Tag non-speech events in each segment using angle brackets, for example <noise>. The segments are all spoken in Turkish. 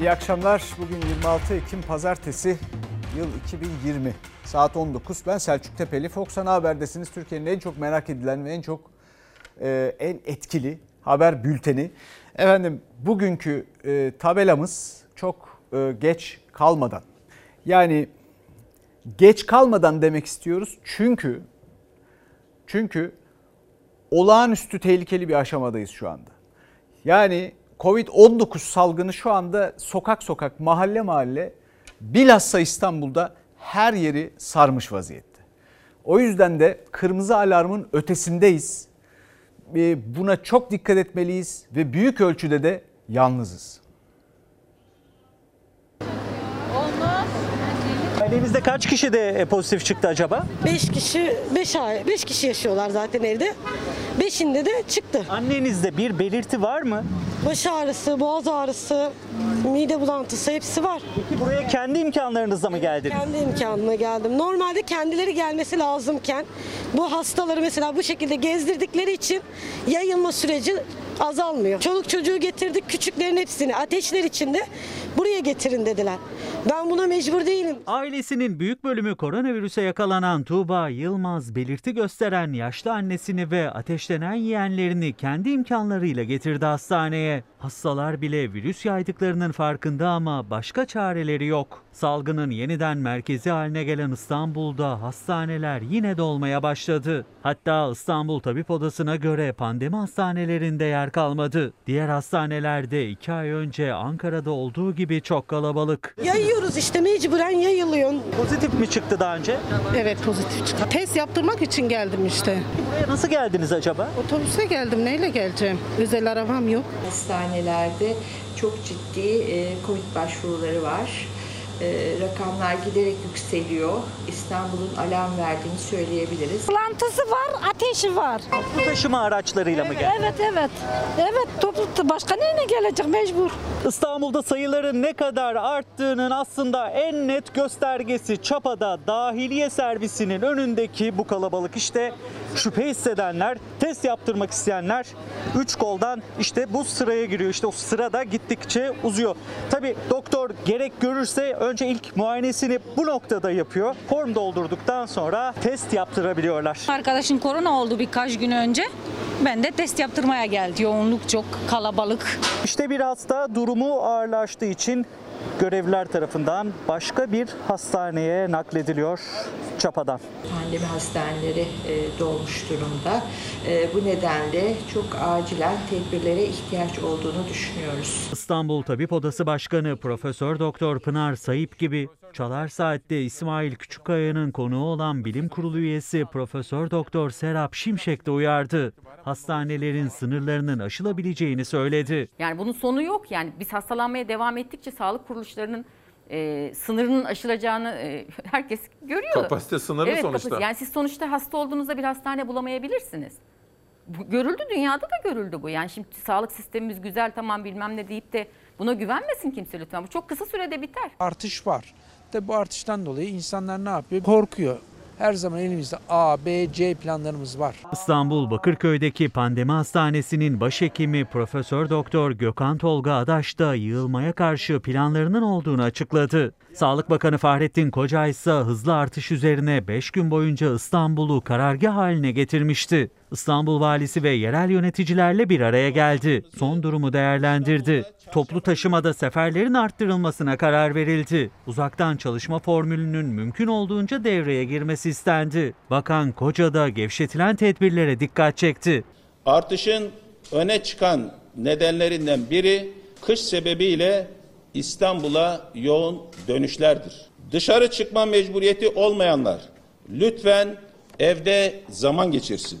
İyi akşamlar. Bugün 26 Ekim Pazartesi, yıl 2020. Saat 19. Ben Selçuk Tepeli. Fox Ana Haber'desiniz. Türkiye'nin en çok merak edilen ve en çok e, en etkili haber bülteni. Efendim bugünkü e, tabelamız çok e, geç kalmadan. Yani geç kalmadan demek istiyoruz. Çünkü çünkü olağanüstü tehlikeli bir aşamadayız şu anda. Yani Covid-19 salgını şu anda sokak sokak, mahalle mahalle bilhassa İstanbul'da her yeri sarmış vaziyette. O yüzden de kırmızı alarmın ötesindeyiz. Buna çok dikkat etmeliyiz ve büyük ölçüde de yalnızız. Ailenizde kaç kişi de e, pozitif çıktı acaba? 5 kişi 5 ay 5 kişi yaşıyorlar zaten evde. 5'inde de çıktı. Annenizde bir belirti var mı? Baş ağrısı, boğaz ağrısı, mide bulantısı hepsi var. Peki buraya kendi imkanlarınızla mı geldiniz? Kendi imkanıma geldim. Normalde kendileri gelmesi lazımken bu hastaları mesela bu şekilde gezdirdikleri için yayılma süreci azalmıyor. Çoluk çocuğu getirdik küçüklerin hepsini ateşler içinde buraya getirin dediler. Ben buna mecbur değilim. Ailesinin büyük bölümü koronavirüse yakalanan Tuğba Yılmaz belirti gösteren yaşlı annesini ve ateşlenen yeğenlerini kendi imkanlarıyla getirdi hastaneye. Hastalar bile virüs yaydıklarının farkında ama başka çareleri yok. Salgının yeniden merkezi haline gelen İstanbul'da hastaneler yine dolmaya başladı. Hatta İstanbul Tabip Odası'na göre pandemi hastanelerinde yer kalmadı. Diğer hastanelerde iki ay önce Ankara'da olduğu gibi çok kalabalık. Yayıyoruz işte mecburen yayılıyor. Pozitif mi çıktı daha önce? Evet pozitif çıktı. Test yaptırmak için geldim işte. Buraya nasıl geldiniz acaba? Otobüse geldim. Neyle geleceğim? Özel arabam yok. Hastanelerde çok ciddi e, COVID başvuruları var. E, rakamlar giderek yükseliyor. İstanbul'un alarm verdiğini söyleyebiliriz. Bulantısı var, ateşi var. Bu taşıma araçlarıyla mı geldiniz? Evet, evet. Evet, toplu başka neyle gelecek mecbur? İstanbul'da sayıların ne kadar arttığının aslında en net göstergesi Çapa'da dahiliye servisinin önündeki bu kalabalık. İşte şüphe hissedenler, test yaptırmak isteyenler 3 koldan işte bu sıraya giriyor. İşte o sırada gittikçe uzuyor. Tabi doktor gerek görürse önce ilk muayenesini bu noktada yapıyor. Form doldurduktan sonra test yaptırabiliyorlar. Arkadaşın korona oldu birkaç gün önce. Ben de test yaptırmaya geldi. Yoğunluk çok kalabalık. İşte bir hasta durumu ağırlaştığı için görevliler tarafından başka bir hastaneye naklediliyor Çapa'dan. Pandemi hastaneleri e, dolmuş durumda. E, bu nedenle çok acilen tedbirlere ihtiyaç olduğunu düşünüyoruz. İstanbul Tabip Odası Başkanı Profesör Doktor Pınar Sayıp gibi Çalar Saat'te İsmail Küçükkaya'nın konuğu olan Bilim Kurulu üyesi Profesör Doktor Serap Şimşek de uyardı. Hastanelerin sınırlarının aşılabileceğini söyledi. Yani bunun sonu yok. Yani biz hastalanmaya devam ettikçe sağlık kuruluşlarının e, sınırının aşılacağını e, <laughs> herkes görüyor. Kapasite sınırı evet, sonuçta. Kapasite. Yani siz sonuçta hasta olduğunuzda bir hastane bulamayabilirsiniz. Bu, görüldü dünyada da görüldü bu. Yani şimdi sağlık sistemimiz güzel tamam bilmem ne deyip de buna güvenmesin kimse lütfen. Bu çok kısa sürede biter. Artış var. Tabi bu artıştan dolayı insanlar ne yapıyor? Korkuyor. Her zaman elimizde A, B, C planlarımız var. İstanbul Bakırköy'deki pandemi hastanesinin başhekimi Profesör Doktor Gökhan Tolga Adaş da yığılmaya karşı planlarının olduğunu açıkladı. Sağlık Bakanı Fahrettin Koca ise hızlı artış üzerine 5 gün boyunca İstanbul'u karargah haline getirmişti. İstanbul valisi ve yerel yöneticilerle bir araya geldi. Son durumu değerlendirdi. Toplu taşımada seferlerin arttırılmasına karar verildi. Uzaktan çalışma formülünün mümkün olduğunca devreye girmesi istendi. Bakan Koca da gevşetilen tedbirlere dikkat çekti. Artışın öne çıkan nedenlerinden biri kış sebebiyle İstanbul'a yoğun dönüşlerdir. Dışarı çıkma mecburiyeti olmayanlar lütfen evde zaman geçirsin.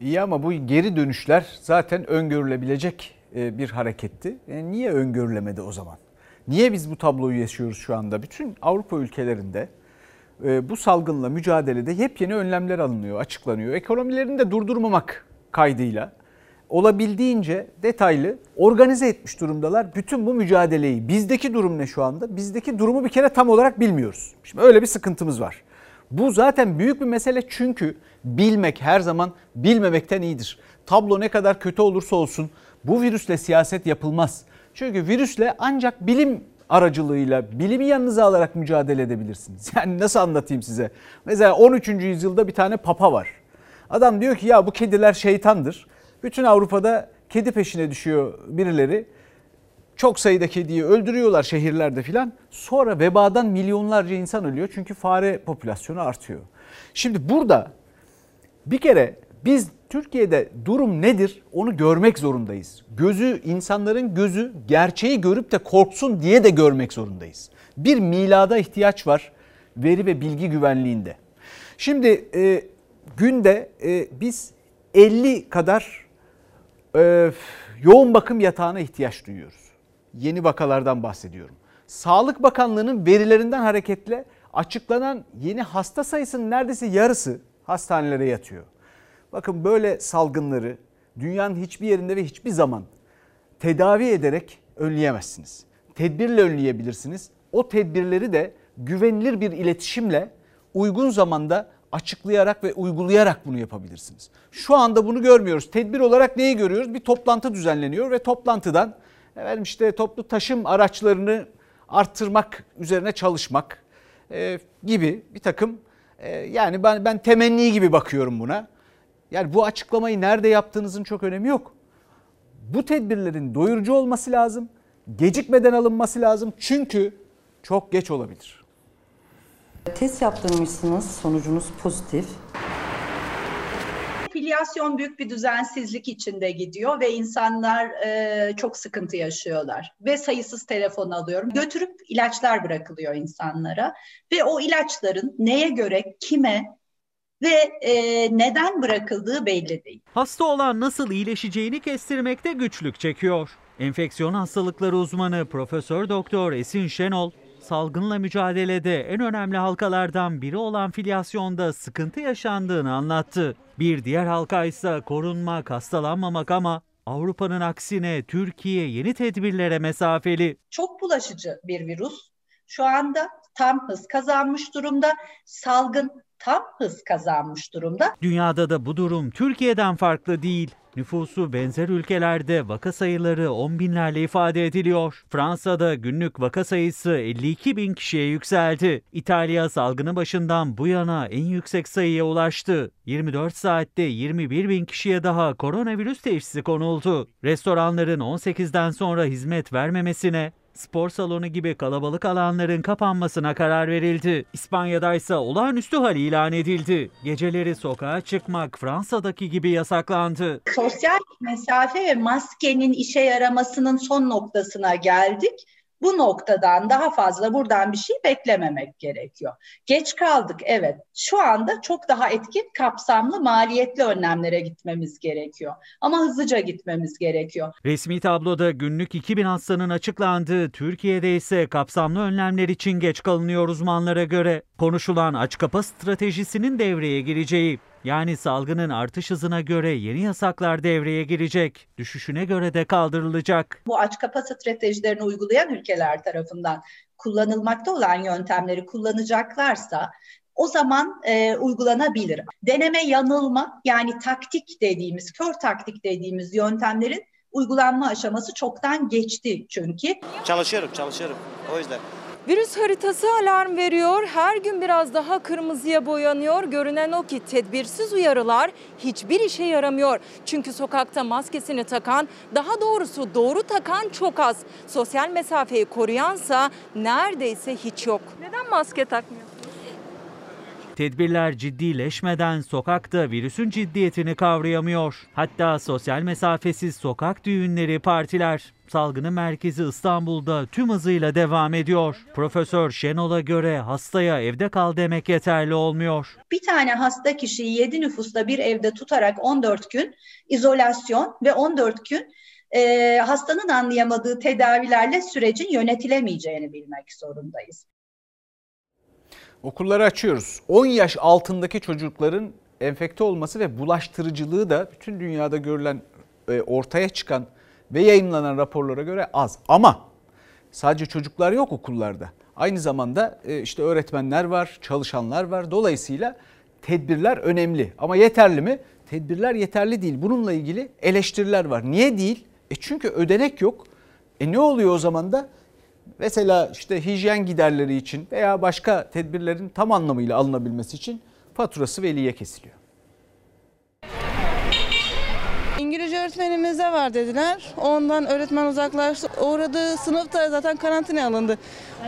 İyi ama bu geri dönüşler zaten öngörülebilecek e, bir hareketti. E niye öngörülemedi o zaman? Niye biz bu tabloyu yaşıyoruz şu anda? Bütün Avrupa ülkelerinde e, bu salgınla mücadelede yepyeni önlemler alınıyor, açıklanıyor. Ekonomilerini de durdurmamak kaydıyla olabildiğince detaylı organize etmiş durumdalar bütün bu mücadeleyi. Bizdeki durum ne şu anda? Bizdeki durumu bir kere tam olarak bilmiyoruz. Şimdi öyle bir sıkıntımız var. Bu zaten büyük bir mesele çünkü bilmek her zaman bilmemekten iyidir. Tablo ne kadar kötü olursa olsun bu virüsle siyaset yapılmaz. Çünkü virüsle ancak bilim aracılığıyla bilimi yanınıza alarak mücadele edebilirsiniz. <laughs> Yani nasıl anlatayım size? Mesela 13. yüzyılda bir tane papa var. Adam diyor ki ya bu kediler şeytandır. Bütün Avrupa'da kedi peşine düşüyor birileri. Çok sayıda kediyi öldürüyorlar şehirlerde filan. Sonra vebadan milyonlarca insan ölüyor çünkü fare popülasyonu artıyor. Şimdi burada bir kere biz Türkiye'de durum nedir onu görmek zorundayız. Gözü insanların gözü gerçeği görüp de korksun diye de görmek zorundayız. Bir milada ihtiyaç var veri ve bilgi güvenliğinde. Şimdi e, günde e, biz 50 kadar e, yoğun bakım yatağına ihtiyaç duyuyoruz. Yeni vakalardan bahsediyorum. Sağlık Bakanlığı'nın verilerinden hareketle açıklanan yeni hasta sayısının neredeyse yarısı hastanelere yatıyor. Bakın böyle salgınları dünyanın hiçbir yerinde ve hiçbir zaman tedavi ederek önleyemezsiniz. Tedbirle önleyebilirsiniz. O tedbirleri de güvenilir bir iletişimle uygun zamanda açıklayarak ve uygulayarak bunu yapabilirsiniz. Şu anda bunu görmüyoruz. Tedbir olarak neyi görüyoruz? Bir toplantı düzenleniyor ve toplantıdan efendim işte toplu taşım araçlarını arttırmak üzerine çalışmak e, gibi bir takım e, yani ben ben temenni gibi bakıyorum buna. Yani bu açıklamayı nerede yaptığınızın çok önemi yok. Bu tedbirlerin doyurucu olması lazım. Gecikmeden alınması lazım. Çünkü çok geç olabilir. Test yaptırmışsınız, sonucunuz pozitif. Filyasyon büyük bir düzensizlik içinde gidiyor ve insanlar e, çok sıkıntı yaşıyorlar. Ve sayısız telefon alıyorum. Götürüp ilaçlar bırakılıyor insanlara. Ve o ilaçların neye göre, kime, ve e, neden bırakıldığı belli değil. Hasta olan nasıl iyileşeceğini kestirmekte güçlük çekiyor. Enfeksiyon hastalıkları uzmanı Profesör Doktor Esin Şenol, salgınla mücadelede en önemli halkalardan biri olan filyasyonda sıkıntı yaşandığını anlattı. Bir diğer halka ise korunmak, hastalanmamak ama Avrupa'nın aksine Türkiye yeni tedbirlere mesafeli. Çok bulaşıcı bir virüs. Şu anda tam hız kazanmış durumda. Salgın tam hız kazanmış durumda. Dünyada da bu durum Türkiye'den farklı değil. Nüfusu benzer ülkelerde vaka sayıları 10 binlerle ifade ediliyor. Fransa'da günlük vaka sayısı 52 bin kişiye yükseldi. İtalya salgını başından bu yana en yüksek sayıya ulaştı. 24 saatte 21 bin kişiye daha koronavirüs teşhisi konuldu. Restoranların 18'den sonra hizmet vermemesine, spor salonu gibi kalabalık alanların kapanmasına karar verildi. İspanya'da ise olağanüstü hal ilan edildi. Geceleri sokağa çıkmak Fransa'daki gibi yasaklandı. Sosyal mesafe ve maskenin işe yaramasının son noktasına geldik bu noktadan daha fazla buradan bir şey beklememek gerekiyor. Geç kaldık evet. Şu anda çok daha etkin, kapsamlı, maliyetli önlemlere gitmemiz gerekiyor. Ama hızlıca gitmemiz gerekiyor. Resmi tabloda günlük 2000 hastanın açıklandığı, Türkiye'de ise kapsamlı önlemler için geç kalınıyor uzmanlara göre. Konuşulan aç kapa stratejisinin devreye gireceği, yani salgının artış hızına göre yeni yasaklar devreye girecek. Düşüşüne göre de kaldırılacak. Bu aç kapa stratejilerini uygulayan ülkeler tarafından kullanılmakta olan yöntemleri kullanacaklarsa o zaman e, uygulanabilir. Deneme yanılma yani taktik dediğimiz, kör taktik dediğimiz yöntemlerin uygulanma aşaması çoktan geçti çünkü. Çalışıyorum, çalışıyorum. O yüzden. Virüs haritası alarm veriyor. Her gün biraz daha kırmızıya boyanıyor. Görünen o ki tedbirsiz uyarılar hiçbir işe yaramıyor. Çünkü sokakta maskesini takan, daha doğrusu doğru takan çok az. Sosyal mesafeyi koruyansa neredeyse hiç yok. Neden maske takmıyor? Tedbirler ciddileşmeden sokakta virüsün ciddiyetini kavrayamıyor. Hatta sosyal mesafesiz sokak düğünleri, partiler. Salgının merkezi İstanbul'da tüm hızıyla devam ediyor. Profesör Şenol'a göre hastaya evde kal demek yeterli olmuyor. Bir tane hasta kişiyi 7 nüfusta bir evde tutarak 14 gün izolasyon ve 14 gün e, hastanın anlayamadığı tedavilerle sürecin yönetilemeyeceğini bilmek zorundayız. Okulları açıyoruz. 10 yaş altındaki çocukların enfekte olması ve bulaştırıcılığı da bütün dünyada görülen e, ortaya çıkan ve yayınlanan raporlara göre az. Ama sadece çocuklar yok okullarda. Aynı zamanda e, işte öğretmenler var, çalışanlar var. Dolayısıyla tedbirler önemli. Ama yeterli mi? Tedbirler yeterli değil. Bununla ilgili eleştiriler var. Niye değil? E çünkü ödenek yok. E ne oluyor o zaman da? Mesela işte hijyen giderleri için veya başka tedbirlerin tam anlamıyla alınabilmesi için faturası veliye kesiliyor. Öğretmenimize var dediler. Ondan öğretmen uzaklaştı. Uğradığı sınıfta zaten karantina alındı.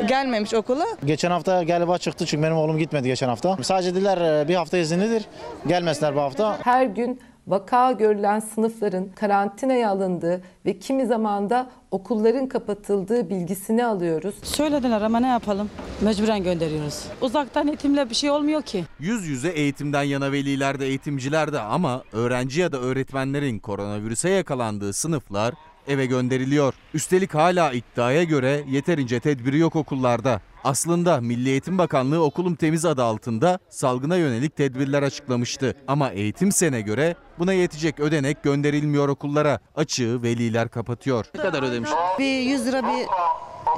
Gelmemiş okula. Geçen hafta galiba çıktı çünkü benim oğlum gitmedi geçen hafta. Sadece dediler e, bir hafta izinlidir. Gelmesinler bu hafta. Her gün vaka görülen sınıfların karantinaya alındığı ve kimi zaman da okulların kapatıldığı bilgisini alıyoruz. Söylediler ama ne yapalım? Mecburen gönderiyoruz. Uzaktan eğitimle bir şey olmuyor ki. Yüz yüze eğitimden yana veliler de eğitimciler de ama öğrenci ya da öğretmenlerin koronavirüse yakalandığı sınıflar eve gönderiliyor. Üstelik hala iddiaya göre yeterince tedbiri yok okullarda. Aslında Milli Eğitim Bakanlığı Okulum Temiz adı altında salgına yönelik tedbirler açıklamıştı. Ama eğitim sene göre buna yetecek ödenek gönderilmiyor okullara. Açığı veliler kapatıyor. Ne kadar ödemiş? Bir 100 lira bir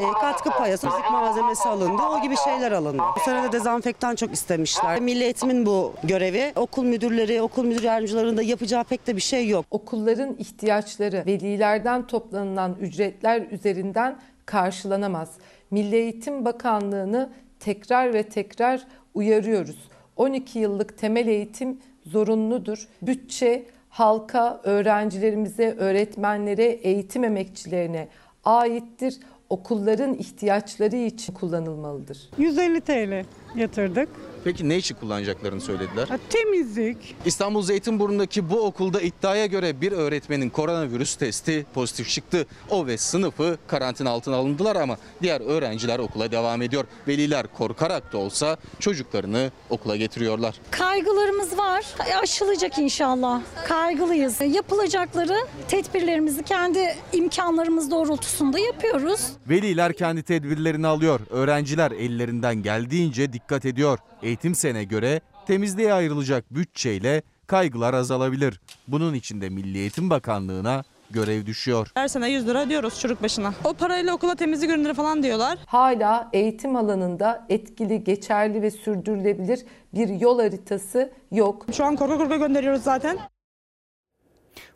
e, katkı payı, müzik malzemesi alındı. O gibi şeyler alındı. Bu sene de dezenfektan çok istemişler. Milli Eğitim'in bu görevi. Okul müdürleri, okul müdür yardımcılarının da yapacağı pek de bir şey yok. Okulların ihtiyaçları velilerden toplanılan ücretler üzerinden karşılanamaz. Milli Eğitim Bakanlığı'nı tekrar ve tekrar uyarıyoruz. 12 yıllık temel eğitim zorunludur. Bütçe halka, öğrencilerimize, öğretmenlere, eğitim emekçilerine aittir. Okulların ihtiyaçları için kullanılmalıdır. 150 TL yatırdık. Peki ne için kullanacaklarını söylediler? Ha, temizlik. İstanbul Zeytinburnu'ndaki bu okulda iddiaya göre bir öğretmenin koronavirüs testi pozitif çıktı. O ve sınıfı karantina altına alındılar ama diğer öğrenciler okula devam ediyor. Veliler korkarak da olsa çocuklarını okula getiriyorlar. Kaygılarımız var. Aşılacak inşallah. Kaygılıyız. Yapılacakları tedbirlerimizi kendi imkanlarımız doğrultusunda yapıyoruz. Veliler kendi tedbirlerini alıyor. Öğrenciler ellerinden geldiğince dikkat ediyor. Eğitim sene göre temizliğe ayrılacak bütçeyle kaygılar azalabilir. Bunun için de Milli Eğitim Bakanlığı'na görev düşüyor. Her sene 100 lira diyoruz çocuk başına. O parayla okula temizlik ürünleri falan diyorlar. Hala eğitim alanında etkili, geçerli ve sürdürülebilir bir yol haritası yok. Şu an korka korka gönderiyoruz zaten.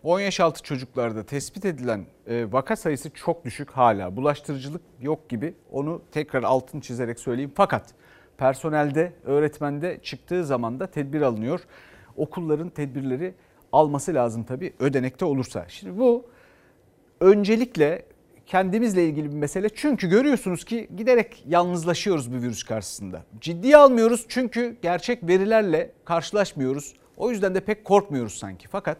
10 yaş altı çocuklarda tespit edilen e, vaka sayısı çok düşük hala. Bulaştırıcılık yok gibi onu tekrar altını çizerek söyleyeyim. Fakat personelde, öğretmende çıktığı zaman da tedbir alınıyor. Okulların tedbirleri alması lazım tabii ödenekte olursa. Şimdi bu öncelikle kendimizle ilgili bir mesele. Çünkü görüyorsunuz ki giderek yalnızlaşıyoruz bu virüs karşısında. Ciddiye almıyoruz çünkü gerçek verilerle karşılaşmıyoruz. O yüzden de pek korkmuyoruz sanki. Fakat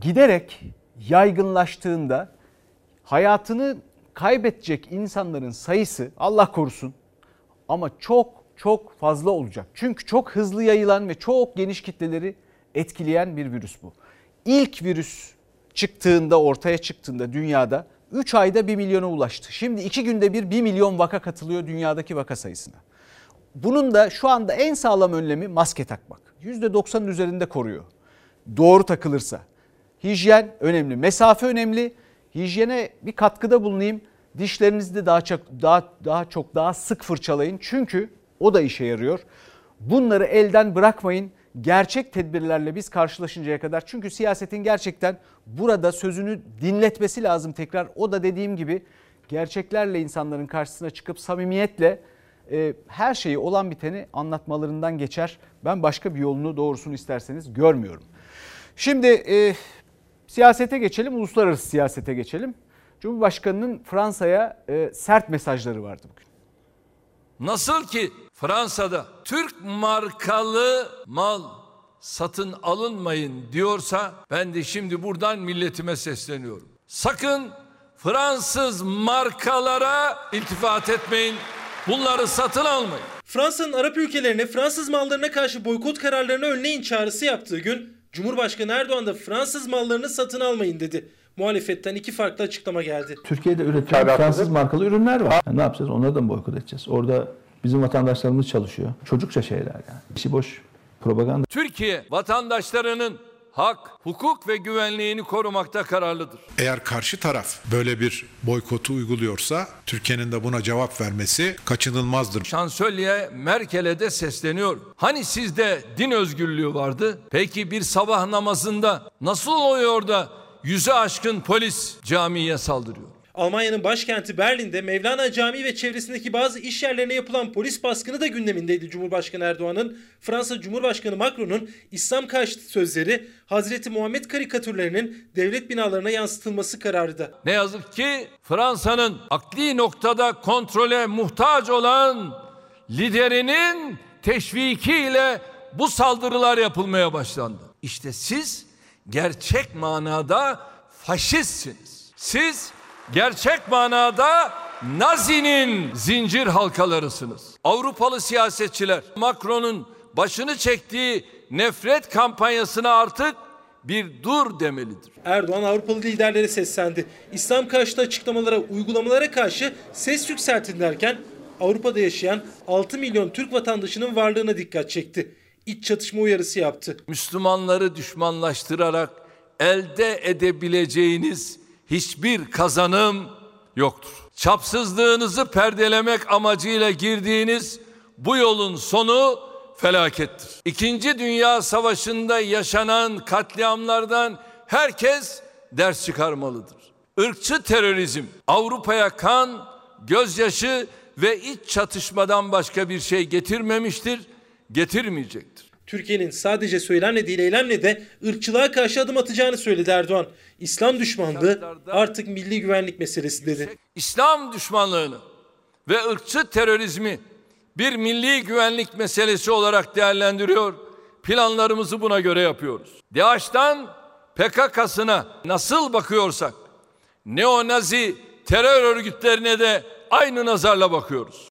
giderek yaygınlaştığında hayatını kaybedecek insanların sayısı Allah korusun ama çok çok fazla olacak. Çünkü çok hızlı yayılan ve çok geniş kitleleri etkileyen bir virüs bu. İlk virüs çıktığında ortaya çıktığında dünyada 3 ayda 1 milyona ulaştı. Şimdi 2 günde bir 1 milyon vaka katılıyor dünyadaki vaka sayısına. Bunun da şu anda en sağlam önlemi maske takmak. %90'ın üzerinde koruyor. Doğru takılırsa. Hijyen önemli, mesafe önemli. Hijyene bir katkıda bulunayım. Dişlerinizi de daha çok daha daha çok daha sık fırçalayın. Çünkü o da işe yarıyor. Bunları elden bırakmayın. Gerçek tedbirlerle biz karşılaşıncaya kadar. Çünkü siyasetin gerçekten burada sözünü dinletmesi lazım tekrar. O da dediğim gibi gerçeklerle insanların karşısına çıkıp samimiyetle e, her şeyi olan biteni anlatmalarından geçer. Ben başka bir yolunu doğrusunu isterseniz görmüyorum. Şimdi e, siyasete geçelim, uluslararası siyasete geçelim. Cumhurbaşkanının Fransa'ya e, sert mesajları vardı bugün. Nasıl ki Fransa'da Türk markalı mal satın alınmayın diyorsa ben de şimdi buradan milletime sesleniyorum. Sakın Fransız markalara iltifat etmeyin. Bunları satın almayın. Fransa'nın Arap ülkelerine Fransız mallarına karşı boykot kararlarını önleyin çağrısı yaptığı gün Cumhurbaşkanı Erdoğan da Fransız mallarını satın almayın dedi. Muhalefetten iki farklı açıklama geldi. Türkiye'de üretilen Fransız markalı ürünler var. Yani ne yapacağız? Onları da mı boykot edeceğiz? Orada bizim vatandaşlarımız çalışıyor. Çocukça şeyler yani. İşi boş propaganda. Türkiye vatandaşlarının hak, hukuk ve güvenliğini korumakta kararlıdır. Eğer karşı taraf böyle bir boykotu uyguluyorsa Türkiye'nin de buna cevap vermesi kaçınılmazdır. Şansölye Merkel'e de sesleniyor. Hani sizde din özgürlüğü vardı? Peki bir sabah namazında nasıl oluyor da yüzü aşkın polis camiye saldırıyor? Almanya'nın başkenti Berlin'de Mevlana Camii ve çevresindeki bazı iş yerlerine yapılan polis baskını da gündemindeydi Cumhurbaşkanı Erdoğan'ın. Fransa Cumhurbaşkanı Macron'un İslam karşıtı sözleri Hazreti Muhammed karikatürlerinin devlet binalarına yansıtılması kararı da. Ne yazık ki Fransa'nın akli noktada kontrole muhtaç olan liderinin teşvikiyle bu saldırılar yapılmaya başlandı. İşte siz gerçek manada faşistsiniz. Siz gerçek manada Nazi'nin zincir halkalarısınız. Avrupalı siyasetçiler Macron'un başını çektiği nefret kampanyasına artık bir dur demelidir. Erdoğan Avrupalı liderlere seslendi. İslam karşıtı açıklamalara, uygulamalara karşı ses yükseltin derken Avrupa'da yaşayan 6 milyon Türk vatandaşının varlığına dikkat çekti. İç çatışma uyarısı yaptı. Müslümanları düşmanlaştırarak elde edebileceğiniz hiçbir kazanım yoktur. Çapsızlığınızı perdelemek amacıyla girdiğiniz bu yolun sonu felakettir. İkinci Dünya Savaşı'nda yaşanan katliamlardan herkes ders çıkarmalıdır. Irkçı terörizm Avrupa'ya kan, gözyaşı ve iç çatışmadan başka bir şey getirmemiştir, getirmeyecektir. Türkiye'nin sadece söylemle değil eylemle de ırkçılığa karşı adım atacağını söyledi Erdoğan. İslam düşmanlığı artık milli güvenlik meselesi dedi. İslam düşmanlığını ve ırkçı terörizmi bir milli güvenlik meselesi olarak değerlendiriyor. Planlarımızı buna göre yapıyoruz. DAEŞ'tan PKK'sına nasıl bakıyorsak neonazi terör örgütlerine de aynı nazarla bakıyoruz.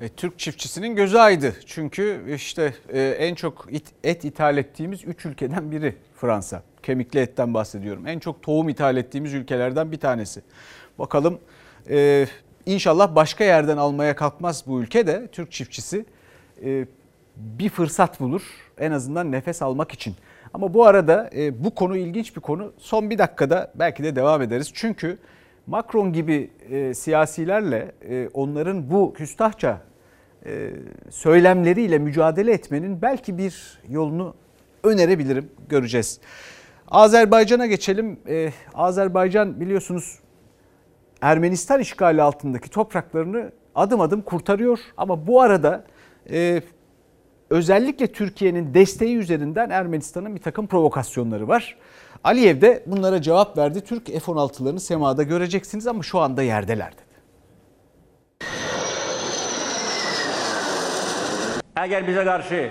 E, Türk çiftçisinin gözü aydı. Çünkü işte e, en çok et ithal ettiğimiz 3 ülkeden biri Fransa. Kemikli etten bahsediyorum. En çok tohum ithal ettiğimiz ülkelerden bir tanesi. Bakalım e, inşallah başka yerden almaya kalkmaz bu ülke de Türk çiftçisi bir fırsat bulur. En azından nefes almak için. Ama bu arada bu konu ilginç bir konu. Son bir dakikada belki de devam ederiz. Çünkü Macron gibi e, siyasilerle e, onların bu küstahça söylemleriyle mücadele etmenin belki bir yolunu önerebilirim. Göreceğiz. Azerbaycan'a geçelim. E, Azerbaycan biliyorsunuz Ermenistan işgali altındaki topraklarını adım adım kurtarıyor. Ama bu arada e, özellikle Türkiye'nin desteği üzerinden Ermenistan'ın bir takım provokasyonları var. Aliyev de bunlara cevap verdi. Türk F-16'larını semada göreceksiniz ama şu anda yerdeler dedi. Eğer bize karşı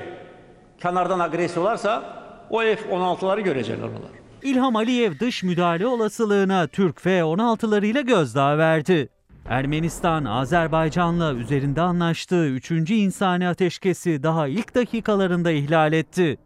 kenardan agresi olarsa o F-16'ları görecekler onlar. İlham Aliyev dış müdahale olasılığına Türk F-16'larıyla gözdağı verdi. Ermenistan, Azerbaycan'la üzerinde anlaştığı 3. insani ateşkesi daha ilk dakikalarında ihlal etti.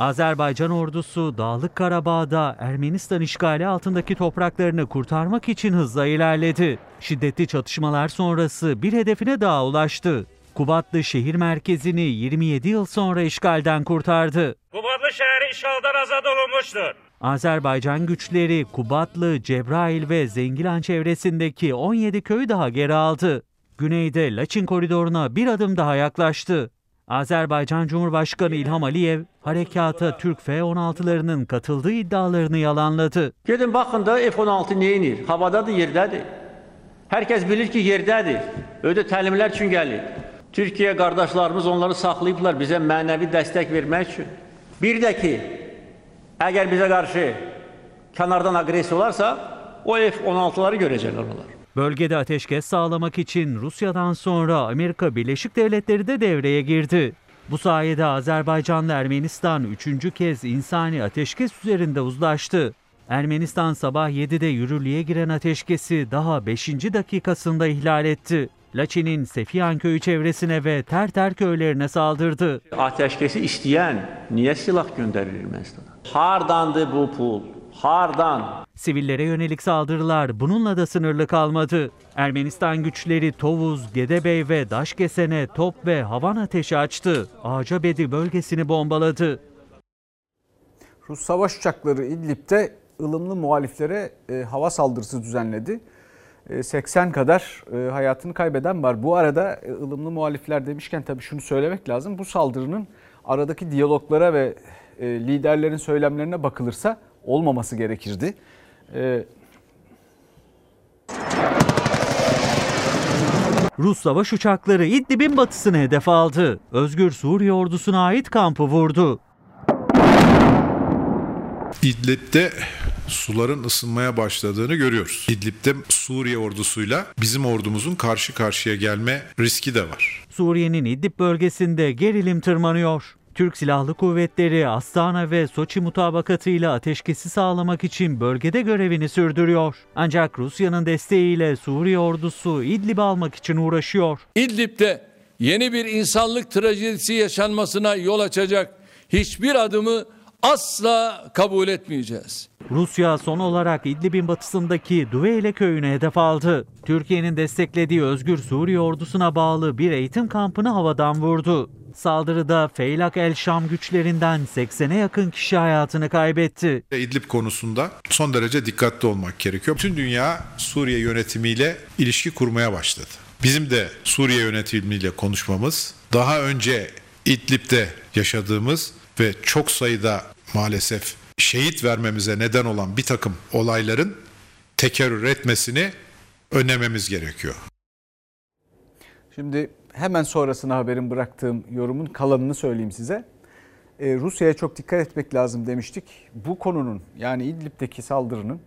Azerbaycan ordusu Dağlık Karabağ'da Ermenistan işgali altındaki topraklarını kurtarmak için hızla ilerledi. Şiddetli çatışmalar sonrası bir hedefine daha ulaştı. Kubatlı şehir merkezini 27 yıl sonra işgalden kurtardı. Kubatlı şehri işgalden azad olunmuştur. Azerbaycan güçleri Kubatlı, Cebrail ve Zengilan çevresindeki 17 köyü daha geri aldı. Güneyde Laçin koridoruna bir adım daha yaklaştı. Azerbaycan Cumhurbaşkanı İlham Aliyev harekata Türk F-16'larının katıldığı iddialarını yalanladı. Gedin baxın da F-16 neyinir? Havadadır, yerdədir. Herkes bilir ki yerdədir. Ödə təlimlər üçün gəlir. Türkiyə qardaşlarımız onları saxlayıblar bizə mənəvi dəstək vermək üçün. Bir də ki, əgər bizə qarşı kənardan agresiya olarsa, o F-16'ları görəcəklər onlar. Bölgede ateşkes sağlamak için Rusya'dan sonra Amerika Birleşik Devletleri de devreye girdi. Bu sayede Azerbaycan'la Ermenistan üçüncü kez insani ateşkes üzerinde uzlaştı. Ermenistan sabah 7'de yürürlüğe giren ateşkesi daha 5. dakikasında ihlal etti. Laçin'in Sefiyan köyü çevresine ve Terter köylerine saldırdı. Ateşkesi isteyen niye silah gönderir Ermenistan'a? Hardandı bu pul? Hardan? Sivillere yönelik saldırılar bununla da sınırlı kalmadı. Ermenistan güçleri Tovuz, Gedebey ve Daşkesen'e top ve havan ateşi açtı. Acabedi bölgesini bombaladı. Rus savaş uçakları İdlib'de ılımlı muhaliflere e, hava saldırısı düzenledi. 80 kadar e, hayatını kaybeden var. Bu arada e, ılımlı muhalifler demişken tabii şunu söylemek lazım. Bu saldırının aradaki diyaloglara ve e, liderlerin söylemlerine bakılırsa olmaması gerekirdi. Ee, Rus savaş uçakları İdlib'in batısını hedef aldı. Özgür Suriye ordusuna ait kampı vurdu. İdlib'de suların ısınmaya başladığını görüyoruz. İdlib'de Suriye ordusuyla bizim ordumuzun karşı karşıya gelme riski de var. Suriye'nin İdlib bölgesinde gerilim tırmanıyor. Türk Silahlı Kuvvetleri Astana ve Soçi mutabakatıyla ateşkesi sağlamak için bölgede görevini sürdürüyor. Ancak Rusya'nın desteğiyle Suriye ordusu İdlib'i almak için uğraşıyor. İdlib'de yeni bir insanlık trajedisi yaşanmasına yol açacak hiçbir adımı asla kabul etmeyeceğiz. Rusya son olarak İdlib'in batısındaki Duveyle köyünü hedef aldı. Türkiye'nin desteklediği Özgür Suriye ordusuna bağlı bir eğitim kampını havadan vurdu. Saldırıda Feylak El Şam güçlerinden 80'e yakın kişi hayatını kaybetti. İdlib konusunda son derece dikkatli olmak gerekiyor. Tüm dünya Suriye yönetimiyle ilişki kurmaya başladı. Bizim de Suriye yönetimiyle konuşmamız, daha önce İdlib'de yaşadığımız ve çok sayıda maalesef şehit vermemize neden olan bir takım olayların tekerrür etmesini önlememiz gerekiyor. Şimdi hemen sonrasına haberin bıraktığım yorumun kalanını söyleyeyim size. Ee, Rusya'ya çok dikkat etmek lazım demiştik. Bu konunun yani İdlib'deki saldırının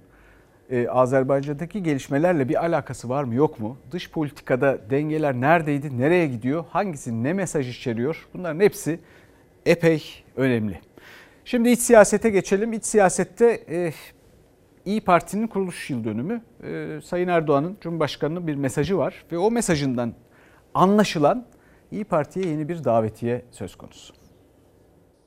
e, Azerbaycan'daki gelişmelerle bir alakası var mı yok mu? Dış politikada dengeler neredeydi, nereye gidiyor, hangisi ne mesaj içeriyor? Bunların hepsi epey önemli. Şimdi iç siyasete geçelim. İç siyasette e, İyi Parti'nin kuruluş yıl dönümü. E, Sayın Erdoğan'ın Cumhurbaşkanı'nın bir mesajı var ve o mesajından anlaşılan İyi Parti'ye yeni bir davetiye söz konusu.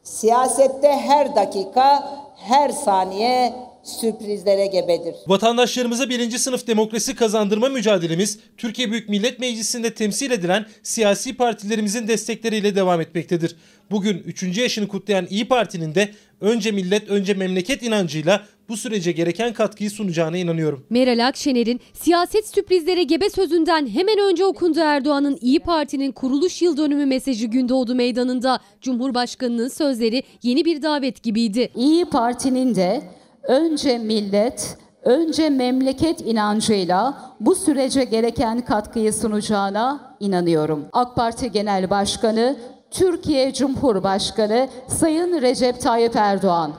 Siyasette her dakika, her saniye sürprizlere gebedir. Vatandaşlarımıza birinci sınıf demokrasi kazandırma mücadelemiz Türkiye Büyük Millet Meclisi'nde temsil edilen siyasi partilerimizin destekleriyle devam etmektedir. Bugün 3. yaşını kutlayan İyi Parti'nin de önce millet önce memleket inancıyla bu sürece gereken katkıyı sunacağına inanıyorum. Meral Akşener'in siyaset sürprizlere gebe sözünden hemen önce okundu Erdoğan'ın İyi Parti'nin kuruluş yıl dönümü mesajı Gündoğdu Meydanı'nda. Cumhurbaşkanının sözleri yeni bir davet gibiydi. İyi Parti'nin de önce millet, önce memleket inancıyla bu sürece gereken katkıyı sunacağına inanıyorum. AK Parti Genel Başkanı Türkiye Cumhurbaşkanı Sayın Recep Tayyip Erdoğan.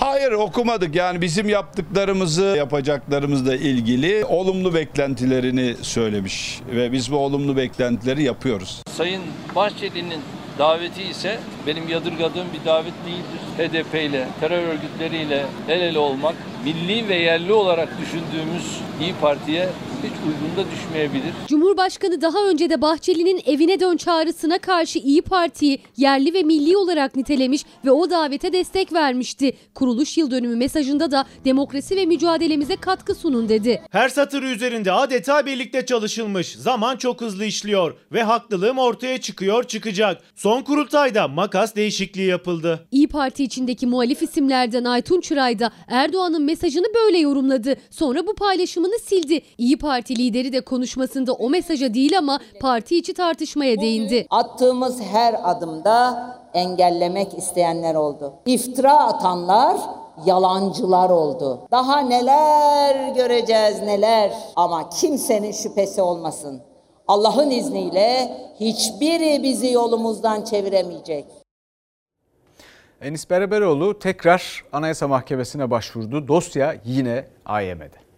Hayır okumadık yani bizim yaptıklarımızı yapacaklarımızla ilgili olumlu beklentilerini söylemiş ve biz bu olumlu beklentileri yapıyoruz. Sayın Bahçeli'nin daveti ise benim yadırgadığım bir davet değildir. HDP ile, terör örgütleriyle el ele olmak, milli ve yerli olarak düşündüğümüz İyi Parti'ye uygun da düşmeyebilir. Cumhurbaşkanı daha önce de Bahçeli'nin evine dön çağrısına karşı İyi Parti'yi yerli ve milli olarak nitelemiş ve o davete destek vermişti. Kuruluş yıl dönümü mesajında da demokrasi ve mücadelemize katkı sunun dedi. Her satır üzerinde adeta birlikte çalışılmış. Zaman çok hızlı işliyor ve haklılığım ortaya çıkıyor çıkacak. Son kurultayda makas değişikliği yapıldı. İyi Parti içindeki muhalif isimlerden Aytun Çıray da Erdoğan'ın mesajını böyle yorumladı. Sonra bu paylaşımını sildi. İyi Parti lideri de konuşmasında o mesaja değil ama parti içi tartışmaya değindi. Attığımız her adımda engellemek isteyenler oldu. İftira atanlar yalancılar oldu. Daha neler göreceğiz neler ama kimsenin şüphesi olmasın. Allah'ın izniyle hiçbiri bizi yolumuzdan çeviremeyecek. Enis Berberoğlu tekrar Anayasa Mahkemesi'ne başvurdu. Dosya yine AYM'de.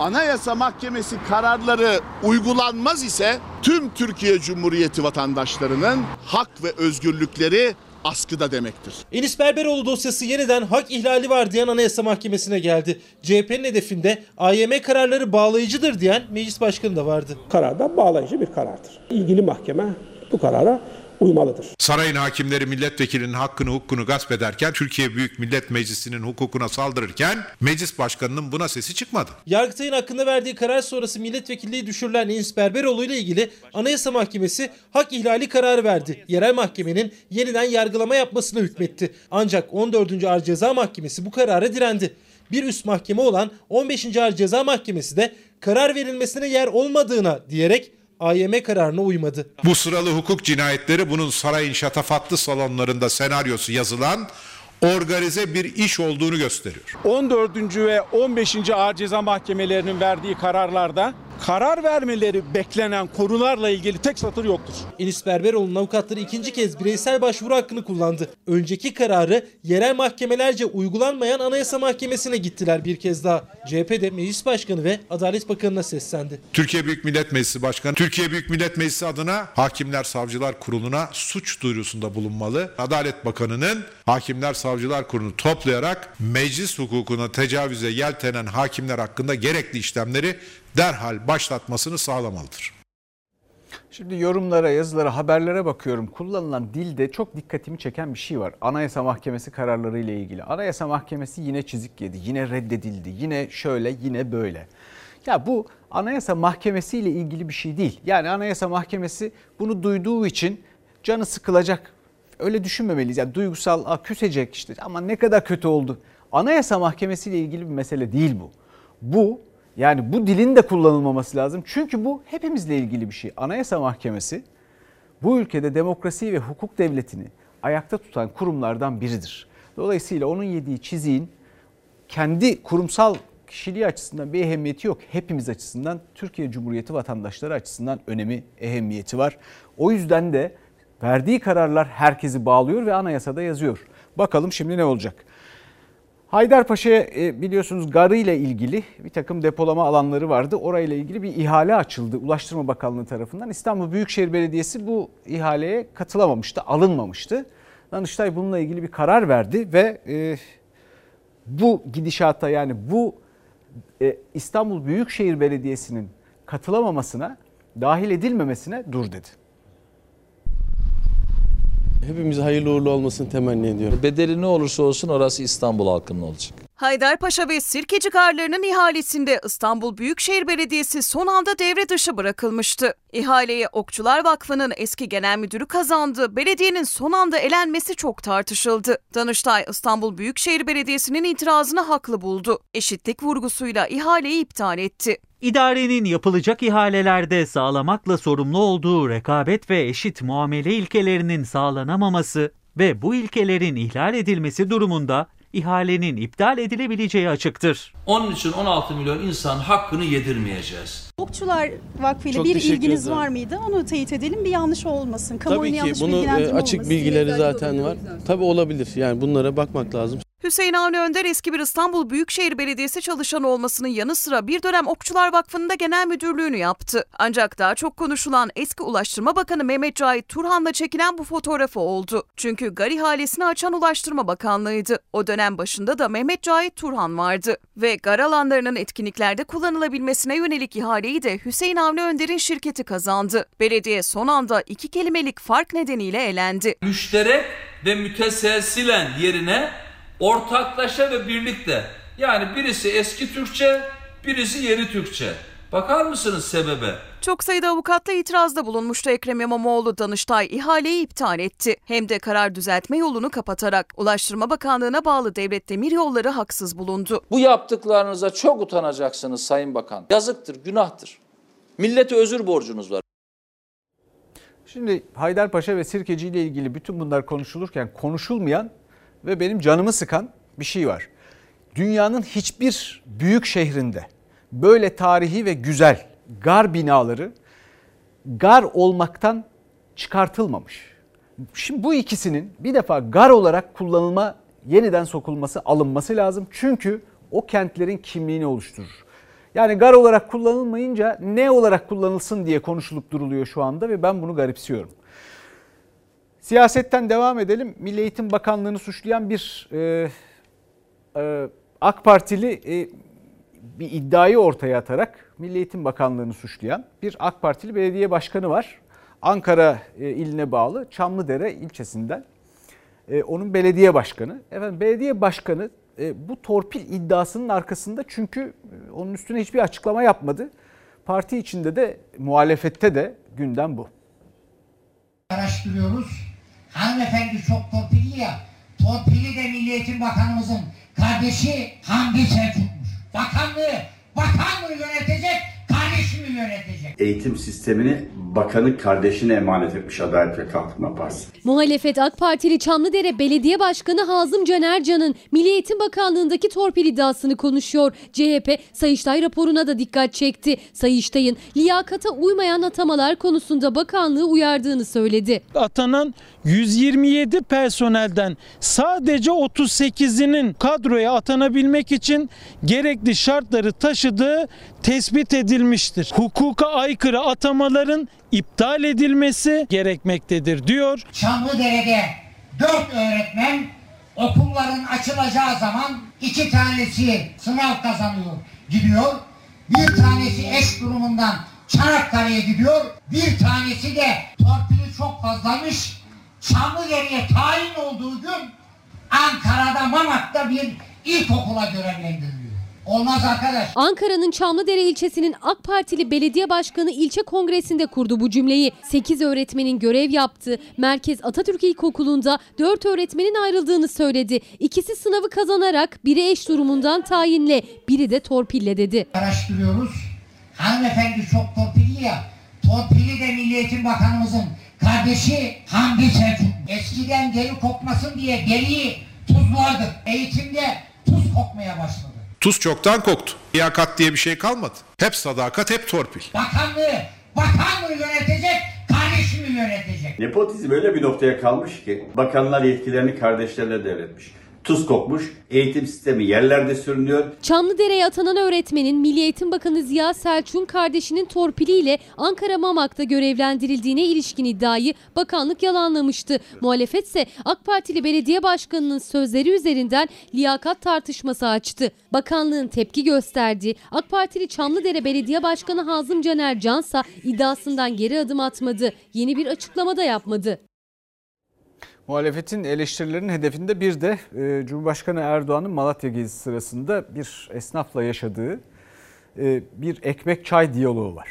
Anayasa Mahkemesi kararları uygulanmaz ise tüm Türkiye Cumhuriyeti vatandaşlarının hak ve özgürlükleri askıda demektir. Enis Berberoğlu dosyası yeniden hak ihlali var diyen Anayasa Mahkemesi'ne geldi. CHP'nin hedefinde AYM kararları bağlayıcıdır diyen meclis başkanı da vardı. Karar da bağlayıcı bir karardır. İlgili mahkeme bu karara uymalıdır. Sarayın hakimleri milletvekilinin hakkını hukukunu gasp ederken Türkiye Büyük Millet Meclisi'nin hukukuna saldırırken meclis başkanının buna sesi çıkmadı. Yargıtay'ın hakkında verdiği karar sonrası milletvekilliği düşürülen Enis Berberoğlu ile ilgili Anayasa Mahkemesi hak ihlali kararı verdi. Yerel mahkemenin yeniden yargılama yapmasına hükmetti. Ancak 14. Ağır Ceza Mahkemesi bu karara direndi. Bir üst mahkeme olan 15. Ağır Ceza Mahkemesi de karar verilmesine yer olmadığına diyerek AYM kararına uymadı. Bu sıralı hukuk cinayetleri bunun sarayın şatafatlı salonlarında senaryosu yazılan organize bir iş olduğunu gösteriyor. 14. ve 15. Ağır Ceza Mahkemelerinin verdiği kararlarda karar vermeleri beklenen konularla ilgili tek satır yoktur. Enis Berberoğlu'nun avukatları ikinci kez bireysel başvuru hakkını kullandı. Önceki kararı yerel mahkemelerce uygulanmayan Anayasa Mahkemesi'ne gittiler bir kez daha. CHP de Meclis Başkanı ve Adalet Bakanı'na seslendi. Türkiye Büyük Millet Meclisi Başkanı, Türkiye Büyük Millet Meclisi adına Hakimler Savcılar Kurulu'na suç duyurusunda bulunmalı. Adalet Bakanı'nın Hakimler Savcılar Kurulu'nu toplayarak meclis hukukuna tecavüze yeltenen hakimler hakkında gerekli işlemleri derhal başlatmasını sağlamalıdır. Şimdi yorumlara, yazılara, haberlere bakıyorum. Kullanılan dilde çok dikkatimi çeken bir şey var. Anayasa Mahkemesi kararları ile ilgili. Anayasa Mahkemesi yine çizik yedi, yine reddedildi, yine şöyle, yine böyle. Ya bu Anayasa Mahkemesi ile ilgili bir şey değil. Yani Anayasa Mahkemesi bunu duyduğu için canı sıkılacak. Öyle düşünmemeliyiz. Yani duygusal, a, küsecek işte ama ne kadar kötü oldu. Anayasa Mahkemesi ile ilgili bir mesele değil bu. Bu yani bu dilin de kullanılmaması lazım. Çünkü bu hepimizle ilgili bir şey. Anayasa Mahkemesi bu ülkede demokrasi ve hukuk devletini ayakta tutan kurumlardan biridir. Dolayısıyla onun yediği çiziğin kendi kurumsal kişiliği açısından bir ehemmiyeti yok. Hepimiz açısından Türkiye Cumhuriyeti vatandaşları açısından önemi, ehemmiyeti var. O yüzden de verdiği kararlar herkesi bağlıyor ve anayasada yazıyor. Bakalım şimdi ne olacak? Haydarpaşa'ya e, biliyorsunuz garı ile ilgili bir takım depolama alanları vardı. Orayla ilgili bir ihale açıldı Ulaştırma Bakanlığı tarafından. İstanbul Büyükşehir Belediyesi bu ihaleye katılamamıştı, alınmamıştı. Danıştay bununla ilgili bir karar verdi ve e, bu gidişata yani bu e, İstanbul Büyükşehir Belediyesi'nin katılamamasına, dahil edilmemesine dur dedi. Hepimize hayırlı uğurlu olmasını temenni ediyorum. Bedeli ne olursa olsun orası İstanbul halkının olacak. Haydarpaşa ve Sirkeci Garları'nın ihalesinde İstanbul Büyükşehir Belediyesi son anda devre dışı bırakılmıştı. İhaleye Okçular Vakfı'nın eski genel müdürü kazandı. Belediyenin son anda elenmesi çok tartışıldı. Danıştay İstanbul Büyükşehir Belediyesi'nin itirazını haklı buldu. Eşitlik vurgusuyla ihaleyi iptal etti. İdarenin yapılacak ihalelerde sağlamakla sorumlu olduğu rekabet ve eşit muamele ilkelerinin sağlanamaması ve bu ilkelerin ihlal edilmesi durumunda ihalenin iptal edilebileceği açıktır. Onun için 16 milyon insan hakkını yedirmeyeceğiz. Okçular Vakfı ile Çok bir ilginiz ederim. var mıydı? Onu teyit edelim bir yanlış olmasın. Kamuoyunu Tabii ki yanlış bunu e, bilgilendirme açık olmasın. bilgileri zaten var. Tabii olabilir. Yani bunlara bakmak lazım. Hüseyin Avni Önder eski bir İstanbul Büyükşehir Belediyesi çalışanı olmasının yanı sıra bir dönem Okçular Vakfı'nda genel müdürlüğünü yaptı. Ancak daha çok konuşulan eski Ulaştırma Bakanı Mehmet Cahit Turhan'la çekilen bu fotoğrafı oldu. Çünkü gar ihalesini açan Ulaştırma Bakanlığı'ydı. O dönem başında da Mehmet Cahit Turhan vardı. Ve gar alanlarının etkinliklerde kullanılabilmesine yönelik ihaleyi de Hüseyin Avni Önder'in şirketi kazandı. Belediye son anda iki kelimelik fark nedeniyle elendi. Müşterek ve müteselsilen yerine ortaklaşa ve birlikte yani birisi eski Türkçe, birisi yeni Türkçe. Bakar mısınız sebebe? Çok sayıda avukatla itirazda bulunmuştu Ekrem İmamoğlu. Danıştay ihaleyi iptal etti. Hem de karar düzeltme yolunu kapatarak Ulaştırma Bakanlığı'na bağlı Devlet Demiryolları haksız bulundu. Bu yaptıklarınıza çok utanacaksınız Sayın Bakan. Yazıktır, günahtır. Millete özür borcunuz var. Şimdi Haydarpaşa ve Sirkeci ile ilgili bütün bunlar konuşulurken konuşulmayan ve benim canımı sıkan bir şey var. Dünyanın hiçbir büyük şehrinde böyle tarihi ve güzel gar binaları gar olmaktan çıkartılmamış. Şimdi bu ikisinin bir defa gar olarak kullanılma yeniden sokulması alınması lazım. Çünkü o kentlerin kimliğini oluşturur. Yani gar olarak kullanılmayınca ne olarak kullanılsın diye konuşulup duruluyor şu anda ve ben bunu garipsiyorum. Siyasetten devam edelim. Milli Eğitim Bakanlığı'nı suçlayan bir e, e, AK Partili e, bir iddiayı ortaya atarak Milli Eğitim Bakanlığı'nı suçlayan bir AK Partili belediye başkanı var. Ankara e, iline bağlı Çamlıdere ilçesinden. E, onun belediye başkanı. Efendim belediye başkanı e, bu torpil iddiasının arkasında çünkü onun üstüne hiçbir açıklama yapmadı. Parti içinde de muhalefette de gündem bu. araştırıyoruz. Hanımefendi çok torpilli ya. Torpili de Milli Eğitim Bakanımızın kardeşi Hamdi Selçuk'muş. Bakanlığı, bakanlığı yönetecek kardeşi kardeşimi yönetecek. Eğitim sistemini bakanın kardeşine emanet etmiş Adalet ve Kalkınma Partisi. Muhalefet AK Partili Çamlıdere Belediye Başkanı Hazım Canercan'ın Milli Eğitim Bakanlığı'ndaki torpil iddiasını konuşuyor. CHP Sayıştay raporuna da dikkat çekti. Sayıştay'ın liyakata uymayan atamalar konusunda bakanlığı uyardığını söyledi. Atanan 127 personelden sadece 38'inin kadroya atanabilmek için gerekli şartları taşıdığı tespit edilmiştir. Hukuka aykırı atamaların iptal edilmesi gerekmektedir diyor. Çamlıdere'de dört öğretmen okulların açılacağı zaman iki tanesi sınav kazanıyor, gidiyor. Bir tanesi eş durumundan Çanakkale'ye gidiyor. Bir tanesi de torpili çok fazlamış. Çamlıdere'ye tayin olduğu gün Ankara'da Mamak'ta bir ilkokula görevlendiriliyor. Olmaz arkadaş. Ankara'nın Çamlıdere ilçesinin AK Partili belediye başkanı ilçe kongresinde kurdu bu cümleyi. 8 öğretmenin görev yaptığı Merkez Atatürk İlkokulu'nda 4 öğretmenin ayrıldığını söyledi. İkisi sınavı kazanarak biri eş durumundan tayinle, biri de torpille dedi. Araştırıyoruz. Hanımefendi çok torpilli ya. Torpili de Milli Eğitim Bakanımızın kardeşi Hamdi Selçuk. Eskiden deri kokmasın diye deriyi tuzlardık. Eğitimde tuz kokmaya başladı. Tuz çoktan koktu. Liyakat diye bir şey kalmadı. Hep sadakat, hep torpil. Bakanlığı, bakan mı yönetecek, kardeşi mi yönetecek? Nepotizm öyle bir noktaya kalmış ki bakanlar yetkilerini kardeşlerine devretmiş. Tuz kokmuş, eğitim sistemi yerlerde sürünüyor. Çamlıdere'ye atanan öğretmenin Milli Eğitim Bakanı Ziya Selçuk'un kardeşinin torpiliyle Ankara Mamak'ta görevlendirildiğine ilişkin iddiayı bakanlık yalanlamıştı. Muhalefet ise AK Partili belediye başkanının sözleri üzerinden liyakat tartışması açtı. Bakanlığın tepki gösterdiği AK Partili Çamlıdere Belediye Başkanı Hazım Caner Cansa iddiasından geri adım atmadı. Yeni bir açıklama da yapmadı. Muhalefetin eleştirilerinin hedefinde bir de e, Cumhurbaşkanı Erdoğan'ın Malatya gezisi sırasında bir esnafla yaşadığı e, bir ekmek çay diyaloğu var.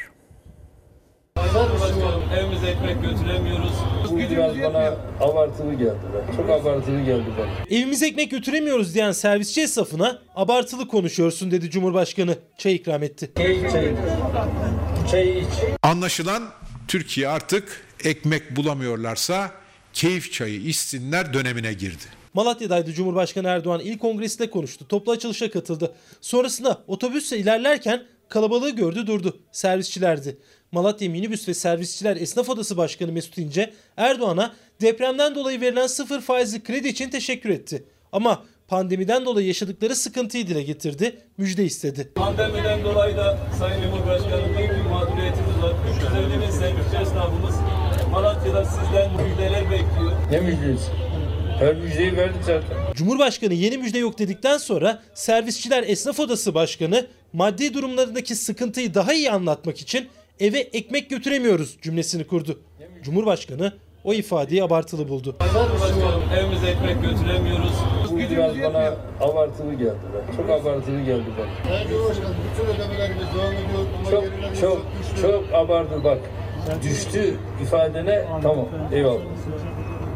Başkanım evimize ekmek götüremiyoruz. Bu biraz bana abartılı geldi. Ben. Çok abartılı geldi bana. Evimize ekmek götüremiyoruz diyen servisçi esnafına abartılı konuşuyorsun dedi Cumhurbaşkanı. Çay ikram etti. Çay, çay. Çay iç. Anlaşılan Türkiye artık ekmek bulamıyorlarsa keyif çayı içsinler dönemine girdi. Malatya'daydı Cumhurbaşkanı Erdoğan ilk kongresinde konuştu. Toplu açılışa katıldı. Sonrasında otobüsle ilerlerken kalabalığı gördü durdu. Servisçilerdi. Malatya Minibüs ve Servisçiler Esnaf Odası Başkanı Mesut İnce Erdoğan'a depremden dolayı verilen sıfır faizli kredi için teşekkür etti. Ama pandemiden dolayı yaşadıkları sıkıntıyı dile getirdi, müjde istedi. Pandemiden dolayı da Sayın Cumhurbaşkanım büyük bir mağduriyetimiz var. 350 bin esnafımız Malatya'da sizden müjdeler bekliyor. Ne müjdesi? Her müjdeyi verdik zaten. Cumhurbaşkanı yeni müjde yok dedikten sonra Servisçiler Esnaf Odası Başkanı maddi durumlarındaki sıkıntıyı daha iyi anlatmak için eve ekmek götüremiyoruz cümlesini kurdu. Cumhurbaşkanı o ifadeyi abartılı buldu. Başkanım evimize ekmek götüremiyoruz. Bu biraz bana abartılı geldi. Ben. Çok abartılı geldi bana. Cumhurbaşkanım bütün ödemelerimiz devam ediyor. Ama Çok çok çok abartı bak. Düştü ifadene tamam eyvallah.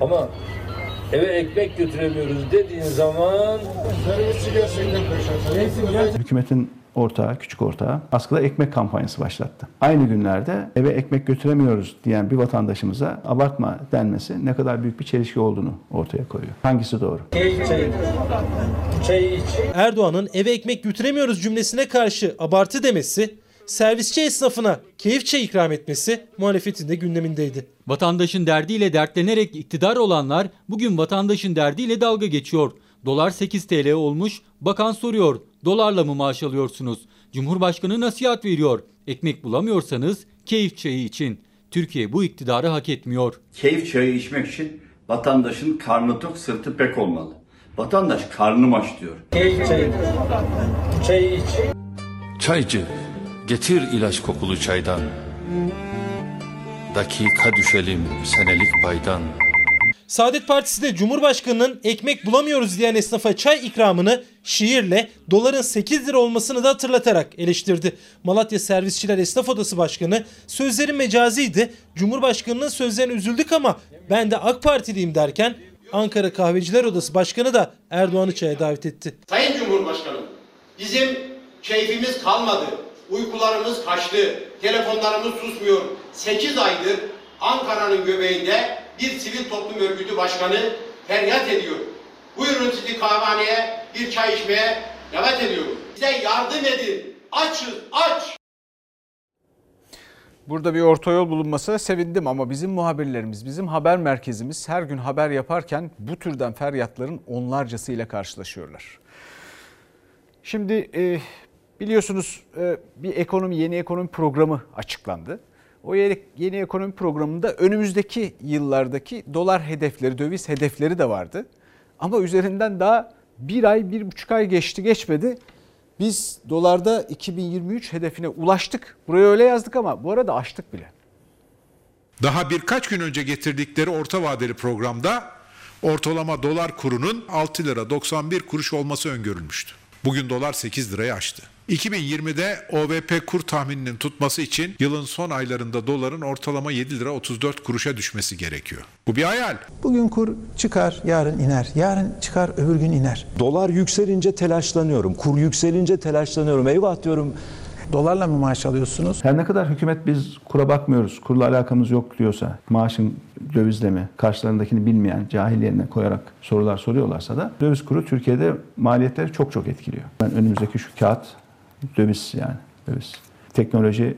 Ama eve ekmek götüremiyoruz dediğin zaman. Hükümetin ortağı, küçük ortağı askıda ekmek kampanyası başlattı. Aynı günlerde eve ekmek götüremiyoruz diyen bir vatandaşımıza abartma denmesi ne kadar büyük bir çelişki olduğunu ortaya koyuyor. Hangisi doğru? Erdoğan'ın eve ekmek götüremiyoruz cümlesine karşı abartı demesi, servisçi esnafına keyif çay ikram etmesi muhalefetin de gündemindeydi. Vatandaşın derdiyle dertlenerek iktidar olanlar bugün vatandaşın derdiyle dalga geçiyor. Dolar 8 TL olmuş, bakan soruyor. Dolarla mı maaş alıyorsunuz? Cumhurbaşkanı nasihat veriyor. Ekmek bulamıyorsanız keyif çayı için. Türkiye bu iktidarı hak etmiyor. Keyif çayı içmek için vatandaşın karnı tok sırtı pek olmalı. Vatandaş karnım aç diyor. Çay çay. Çay iç. Çaycı, getir ilaç kokulu çaydan. Dakika düşelim senelik paydan. Saadet Partisi de Cumhurbaşkanı'nın ekmek bulamıyoruz diyen esnafa çay ikramını şiirle doların 8 lira olmasını da hatırlatarak eleştirdi. Malatya Servisçiler Esnaf Odası Başkanı sözlerin mecaziydi. Cumhurbaşkanının sözlerine üzüldük ama ben de AK Partiliyim derken Ankara Kahveciler Odası Başkanı da Erdoğan'ı çaya davet etti. Sayın Cumhurbaşkanım, bizim keyfimiz kalmadı, uykularımız kaçtı. telefonlarımız susmuyor. 8 aydır Ankara'nın göbeğinde bir sivil toplum örgütü başkanı feryat ediyor. Buyurun sizi kahvehaneye bir çay içmeye davet ediyorum. Bize yardım edin. Açız, aç. Burada bir orta yol bulunmasına sevindim ama bizim muhabirlerimiz, bizim haber merkezimiz her gün haber yaparken bu türden feryatların onlarcasıyla karşılaşıyorlar. Şimdi e, biliyorsunuz e, bir ekonomi yeni ekonomi programı açıklandı. O yeni, ekonomi programında önümüzdeki yıllardaki dolar hedefleri, döviz hedefleri de vardı. Ama üzerinden daha bir ay, bir buçuk ay geçti geçmedi. Biz dolarda 2023 hedefine ulaştık. Buraya öyle yazdık ama bu arada aştık bile. Daha birkaç gün önce getirdikleri orta vadeli programda ortalama dolar kurunun 6 lira 91 kuruş olması öngörülmüştü. Bugün dolar 8 lirayı aştı. 2020'de OVP kur tahmininin tutması için yılın son aylarında doların ortalama 7 lira 34 kuruşa düşmesi gerekiyor. Bu bir hayal. Bugün kur çıkar, yarın iner. Yarın çıkar, öbür gün iner. Dolar yükselince telaşlanıyorum. Kur yükselince telaşlanıyorum. Eyvah diyorum. Dolarla mı maaş alıyorsunuz? Her ne kadar hükümet biz kura bakmıyoruz, kurla alakamız yok diyorsa, maaşın dövizle mi, karşılarındakini bilmeyen, cahil yerine koyarak sorular soruyorlarsa da döviz kuru Türkiye'de maliyetleri çok çok etkiliyor. Ben önümüzdeki şu kağıt döviz yani döviz. Teknoloji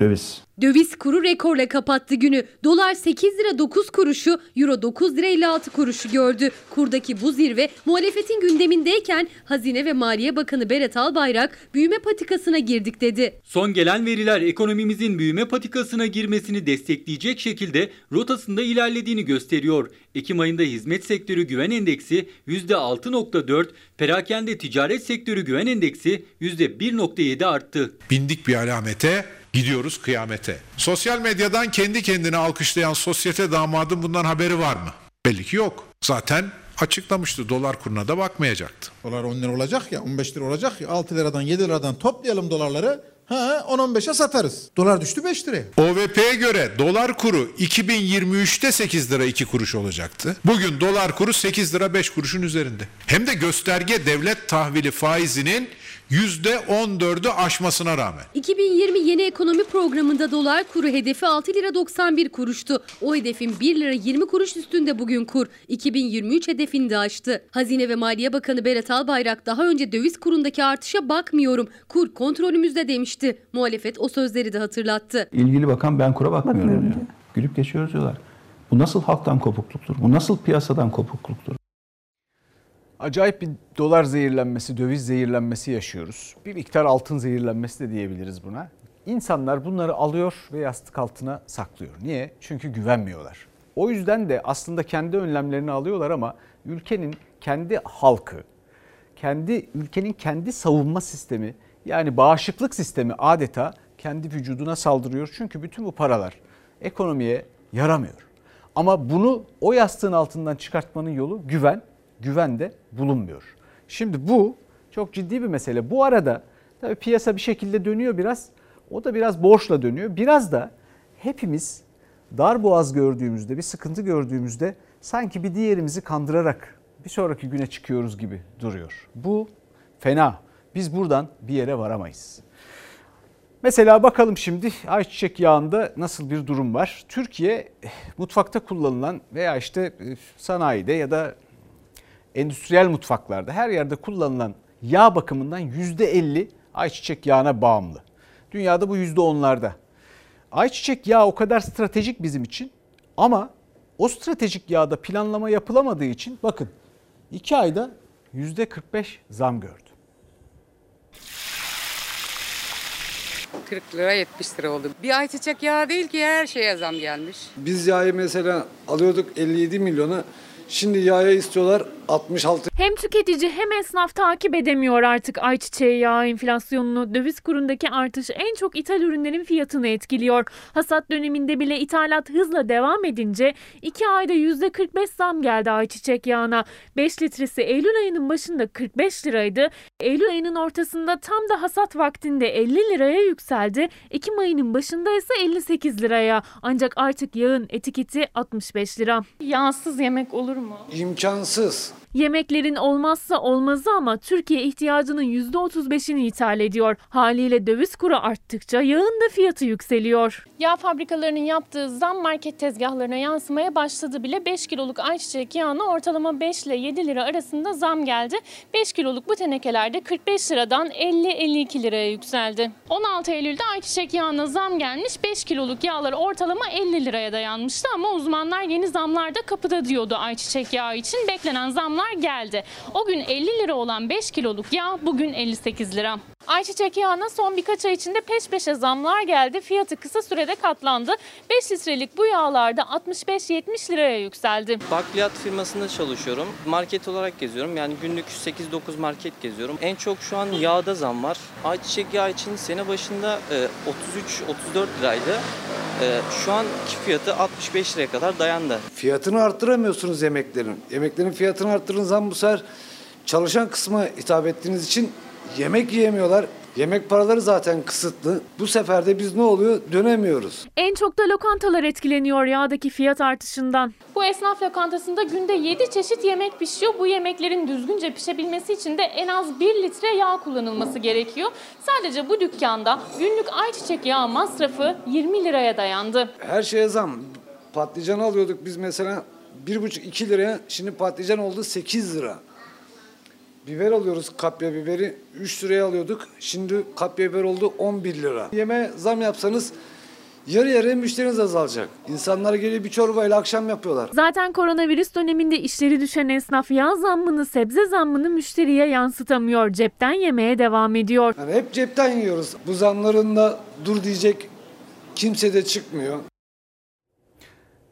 döviz. Döviz kuru rekorla kapattı günü. Dolar 8 lira 9 kuruşu, euro 9 lira 56 kuruşu gördü. Kurdaki bu zirve muhalefetin gündemindeyken Hazine ve Maliye Bakanı Berat Albayrak büyüme patikasına girdik dedi. Son gelen veriler ekonomimizin büyüme patikasına girmesini destekleyecek şekilde rotasında ilerlediğini gösteriyor. Ekim ayında hizmet sektörü güven endeksi %6.4, perakende ticaret sektörü güven endeksi %1.7 arttı. Bindik bir alamete, gidiyoruz kıyamete. Sosyal medyadan kendi kendine alkışlayan sosyete damadın bundan haberi var mı? Belli ki yok. Zaten açıklamıştı dolar kuruna da bakmayacaktı. Dolar 10 lira olacak ya 15 lira olacak ya 6 liradan 7 liradan toplayalım dolarları. Ha 10-15'e satarız. Dolar düştü 5 liraya. OVP'ye göre dolar kuru 2023'te 8 lira 2 kuruş olacaktı. Bugün dolar kuru 8 lira 5 kuruşun üzerinde. Hem de gösterge devlet tahvili faizinin %14'ü aşmasına rağmen. 2020 yeni ekonomi programında dolar kuru hedefi 6 lira 91 kuruştu. O hedefin 1 lira 20 kuruş üstünde bugün kur. 2023 hedefini de aştı. Hazine ve Maliye Bakanı Berat Albayrak daha önce döviz kurundaki artışa bakmıyorum. Kur kontrolümüzde demişti. Muhalefet o sözleri de hatırlattı. İlgili bakan ben kura bakmıyorum diyor. Gülüp geçiyoruz diyorlar. Bu nasıl halktan kopukluktur? Bu nasıl piyasadan kopukluktur? Acayip bir dolar zehirlenmesi, döviz zehirlenmesi yaşıyoruz. Bir miktar altın zehirlenmesi de diyebiliriz buna. İnsanlar bunları alıyor ve yastık altına saklıyor. Niye? Çünkü güvenmiyorlar. O yüzden de aslında kendi önlemlerini alıyorlar ama ülkenin kendi halkı, kendi ülkenin kendi savunma sistemi yani bağışıklık sistemi adeta kendi vücuduna saldırıyor. Çünkü bütün bu paralar ekonomiye yaramıyor. Ama bunu o yastığın altından çıkartmanın yolu güven güven de bulunmuyor. Şimdi bu çok ciddi bir mesele. Bu arada tabii piyasa bir şekilde dönüyor biraz. O da biraz borçla dönüyor. Biraz da hepimiz dar boğaz gördüğümüzde, bir sıkıntı gördüğümüzde sanki bir diğerimizi kandırarak bir sonraki güne çıkıyoruz gibi duruyor. Bu fena. Biz buradan bir yere varamayız. Mesela bakalım şimdi ayçiçek yağında nasıl bir durum var? Türkiye mutfakta kullanılan veya işte sanayide ya da endüstriyel mutfaklarda her yerde kullanılan yağ bakımından %50 ayçiçek yağına bağımlı. Dünyada bu %10'larda. Ayçiçek yağı o kadar stratejik bizim için ama o stratejik yağda planlama yapılamadığı için bakın 2 ayda %45 zam gördü. 40 lira 70 lira oldu. Bir ayçiçek yağı değil ki her şeye zam gelmiş. Biz yağı mesela alıyorduk 57 milyona. Şimdi yağa istiyorlar 66. Hem tüketici hem esnaf takip edemiyor artık ayçiçeği yağı enflasyonunu. Döviz kurundaki artış en çok ithal ürünlerin fiyatını etkiliyor. Hasat döneminde bile ithalat hızla devam edince 2 ayda %45 zam geldi ayçiçek yağına. 5 litresi Eylül ayının başında 45 liraydı. Eylül ayının ortasında tam da hasat vaktinde 50 liraya yükseldi. Ekim ayının başında ise 58 liraya. Ancak artık yağın etiketi 65 lira. Yağsız yemek olur mu? İmkansız. Yemeklerin olmazsa olmazı ama Türkiye ihtiyacının %35'ini ithal ediyor. Haliyle döviz kuru arttıkça yağın da fiyatı yükseliyor. Yağ fabrikalarının yaptığı zam market tezgahlarına yansımaya başladı bile. 5 kiloluk ayçiçek yağına ortalama 5 ile 7 lira arasında zam geldi. 5 kiloluk bu tenekelerde 45 liradan 50-52 liraya yükseldi. 16 Eylül'de ayçiçek yağına zam gelmiş. 5 kiloluk yağlar ortalama 50 liraya dayanmıştı ama uzmanlar yeni zamlar da kapıda diyordu ayçiçek yağı için. Beklenen zamlar geldi. O gün 50 lira olan 5 kiloluk yağ bugün 58 lira. Ayçiçek yağına son birkaç ay içinde peş peşe zamlar geldi. Fiyatı kısa sürede katlandı. 5 litrelik bu yağlarda 65-70 liraya yükseldi. Bakliyat firmasında çalışıyorum. Market olarak geziyorum. Yani günlük 8-9 market geziyorum. En çok şu an yağda zam var. Ayçiçek yağı için sene başında 33-34 liraydı. E, Şu anki fiyatı 65 liraya kadar dayandı. Fiyatını arttıramıyorsunuz yemeklerin. Yemeklerin fiyatını arttırdığınız zaman bu sefer çalışan kısma hitap ettiğiniz için yemek yiyemiyorlar. Yemek paraları zaten kısıtlı. Bu sefer de biz ne oluyor? Dönemiyoruz. En çok da lokantalar etkileniyor yağdaki fiyat artışından. Bu esnaf lokantasında günde 7 çeşit yemek pişiyor. Bu yemeklerin düzgünce pişebilmesi için de en az 1 litre yağ kullanılması gerekiyor. Sadece bu dükkanda günlük ayçiçek yağı masrafı 20 liraya dayandı. Her şeye zam. Patlıcan alıyorduk biz mesela 1,5-2 liraya. Şimdi patlıcan oldu 8 lira. Biber alıyoruz kapya biberi 3 liraya alıyorduk. Şimdi kapya biber oldu 11 lira. Yeme zam yapsanız yarı yarıya müşteriniz azalacak. İnsanlar geliyor bir çorbayla akşam yapıyorlar. Zaten koronavirüs döneminde işleri düşen esnaf yağ zammını, sebze zammını müşteriye yansıtamıyor. Cepten yemeye devam ediyor. Yani hep cepten yiyoruz. Bu zamların da dur diyecek kimse de çıkmıyor.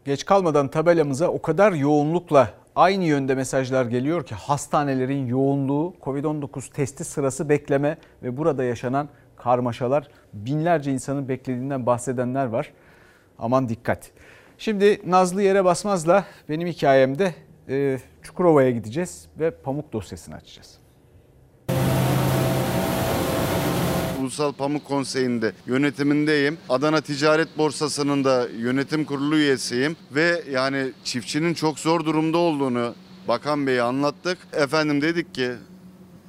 Geç kalmadan tabelamıza o kadar yoğunlukla aynı yönde mesajlar geliyor ki hastanelerin yoğunluğu, Covid-19 testi sırası bekleme ve burada yaşanan karmaşalar binlerce insanın beklediğinden bahsedenler var. Aman dikkat. Şimdi Nazlı Yere Basmaz'la benim hikayemde e, Çukurova'ya gideceğiz ve pamuk dosyasını açacağız. Ulusal Pamuk Konseyi'nde yönetimindeyim. Adana Ticaret Borsası'nın da yönetim kurulu üyesiyim ve yani çiftçinin çok zor durumda olduğunu Bakan Bey'e anlattık. Efendim dedik ki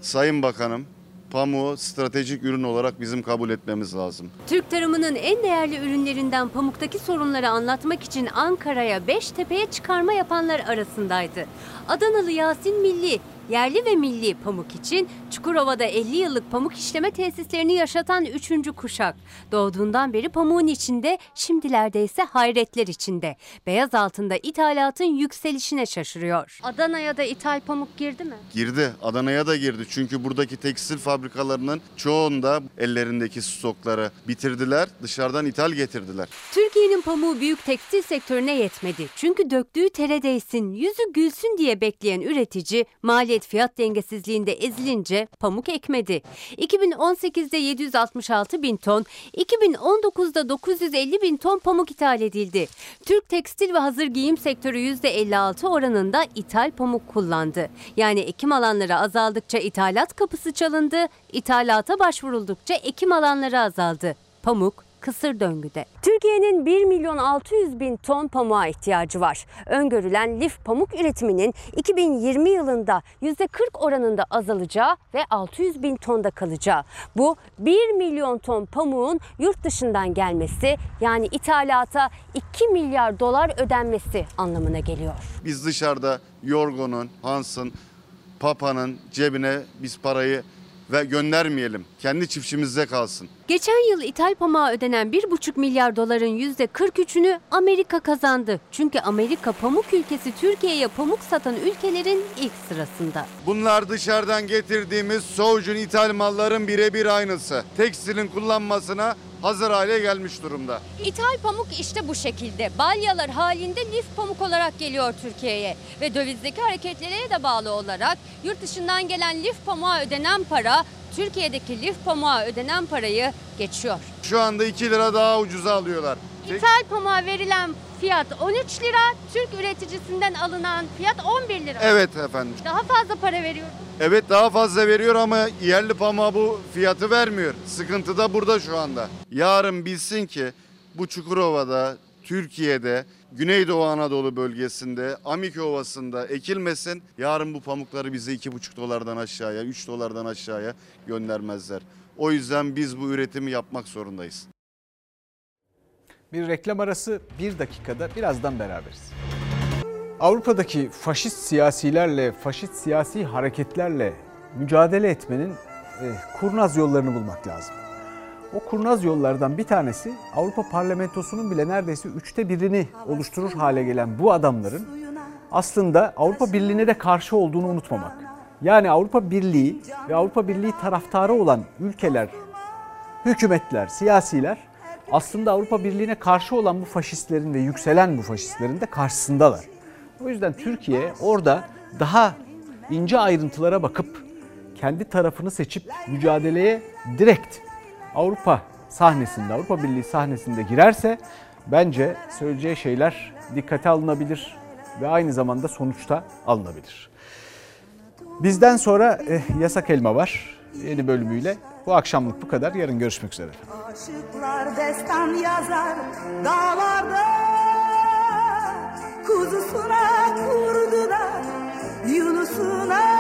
Sayın Bakanım pamuğu stratejik ürün olarak bizim kabul etmemiz lazım. Türk tarımının en değerli ürünlerinden pamuktaki sorunları anlatmak için Ankara'ya Beştepe'ye çıkarma yapanlar arasındaydı. Adanalı Yasin Milli, yerli ve milli pamuk için Çukurova'da 50 yıllık pamuk işleme tesislerini yaşatan 3. kuşak. Doğduğundan beri pamuğun içinde, şimdilerde ise hayretler içinde. Beyaz altında ithalatın yükselişine şaşırıyor. Adana'ya da ithal pamuk girdi mi? Girdi. Adana'ya da girdi. Çünkü buradaki tekstil fabrikalarının çoğunda ellerindeki stokları bitirdiler. Dışarıdan ithal getirdiler. Türkiye'nin pamuğu büyük tekstil sektörüne yetmedi. Çünkü döktüğü tere değsin, yüzü gülsün diye bekleyen üretici maliyet fiyat dengesizliğinde ezilince pamuk ekmedi. 2018'de 766 bin ton, 2019'da 950 bin ton pamuk ithal edildi. Türk tekstil ve hazır giyim sektörü %56 oranında ithal pamuk kullandı. Yani ekim alanları azaldıkça ithalat kapısı çalındı, ithalata başvuruldukça ekim alanları azaldı. Pamuk kısır döngüde. Türkiye'nin 1 milyon 600 bin ton pamuğa ihtiyacı var. Öngörülen lif pamuk üretiminin 2020 yılında %40 oranında azalacağı ve 600 bin tonda kalacağı. Bu 1 milyon ton pamuğun yurt dışından gelmesi yani ithalata 2 milyar dolar ödenmesi anlamına geliyor. Biz dışarıda Yorgo'nun, Hans'ın, Papa'nın cebine biz parayı ve göndermeyelim. Kendi çiftçimizde kalsın. Geçen yıl ithal pamuğa ödenen 1,5 milyar doların %43'ünü Amerika kazandı. Çünkü Amerika pamuk ülkesi Türkiye'ye pamuk satan ülkelerin ilk sırasında. Bunlar dışarıdan getirdiğimiz soğucun ithal malların birebir aynısı. Tekstilin kullanmasına hazır hale gelmiş durumda. İthal pamuk işte bu şekilde. Balyalar halinde lif pamuk olarak geliyor Türkiye'ye. Ve dövizdeki hareketlere de bağlı olarak yurt dışından gelen lif pamuğa ödenen para Türkiye'deki lif pamuğa ödenen parayı geçiyor. Şu anda 2 lira daha ucuza alıyorlar. İthal pamuğa verilen fiyat 13 lira, Türk üreticisinden alınan fiyat 11 lira. Evet efendim. Daha fazla para veriyor. Evet daha fazla veriyor ama yerli pamuğa bu fiyatı vermiyor. Sıkıntı da burada şu anda. Yarın bilsin ki bu Çukurova'da Türkiye'de Güneydoğu Anadolu bölgesinde Amik Ovası'nda ekilmesin. Yarın bu pamukları bize 2,5 dolardan aşağıya 3 dolardan aşağıya göndermezler. O yüzden biz bu üretimi yapmak zorundayız. Bir reklam arası bir dakikada birazdan beraberiz. Avrupa'daki faşist siyasilerle, faşist siyasi hareketlerle mücadele etmenin e, kurnaz yollarını bulmak lazım. O kurnaz yollardan bir tanesi Avrupa Parlamentosu'nun bile neredeyse üçte birini oluşturur hale gelen bu adamların aslında Avrupa Birliği'ne de karşı olduğunu unutmamak. Yani Avrupa Birliği ve Avrupa Birliği taraftarı olan ülkeler, hükümetler, siyasiler aslında Avrupa Birliği'ne karşı olan bu faşistlerin ve yükselen bu faşistlerin de karşısındalar. O yüzden Türkiye orada daha ince ayrıntılara bakıp kendi tarafını seçip mücadeleye direkt Avrupa sahnesinde, Avrupa Birliği sahnesinde girerse bence söyleyeceği şeyler dikkate alınabilir ve aynı zamanda sonuçta alınabilir. Bizden sonra eh, Yasak Elma var yeni bölümüyle. Bu akşamlık bu kadar. Yarın görüşmek üzere. Aşıklar destan yazar dağlarda Kuzusuna kurdular Yunus'una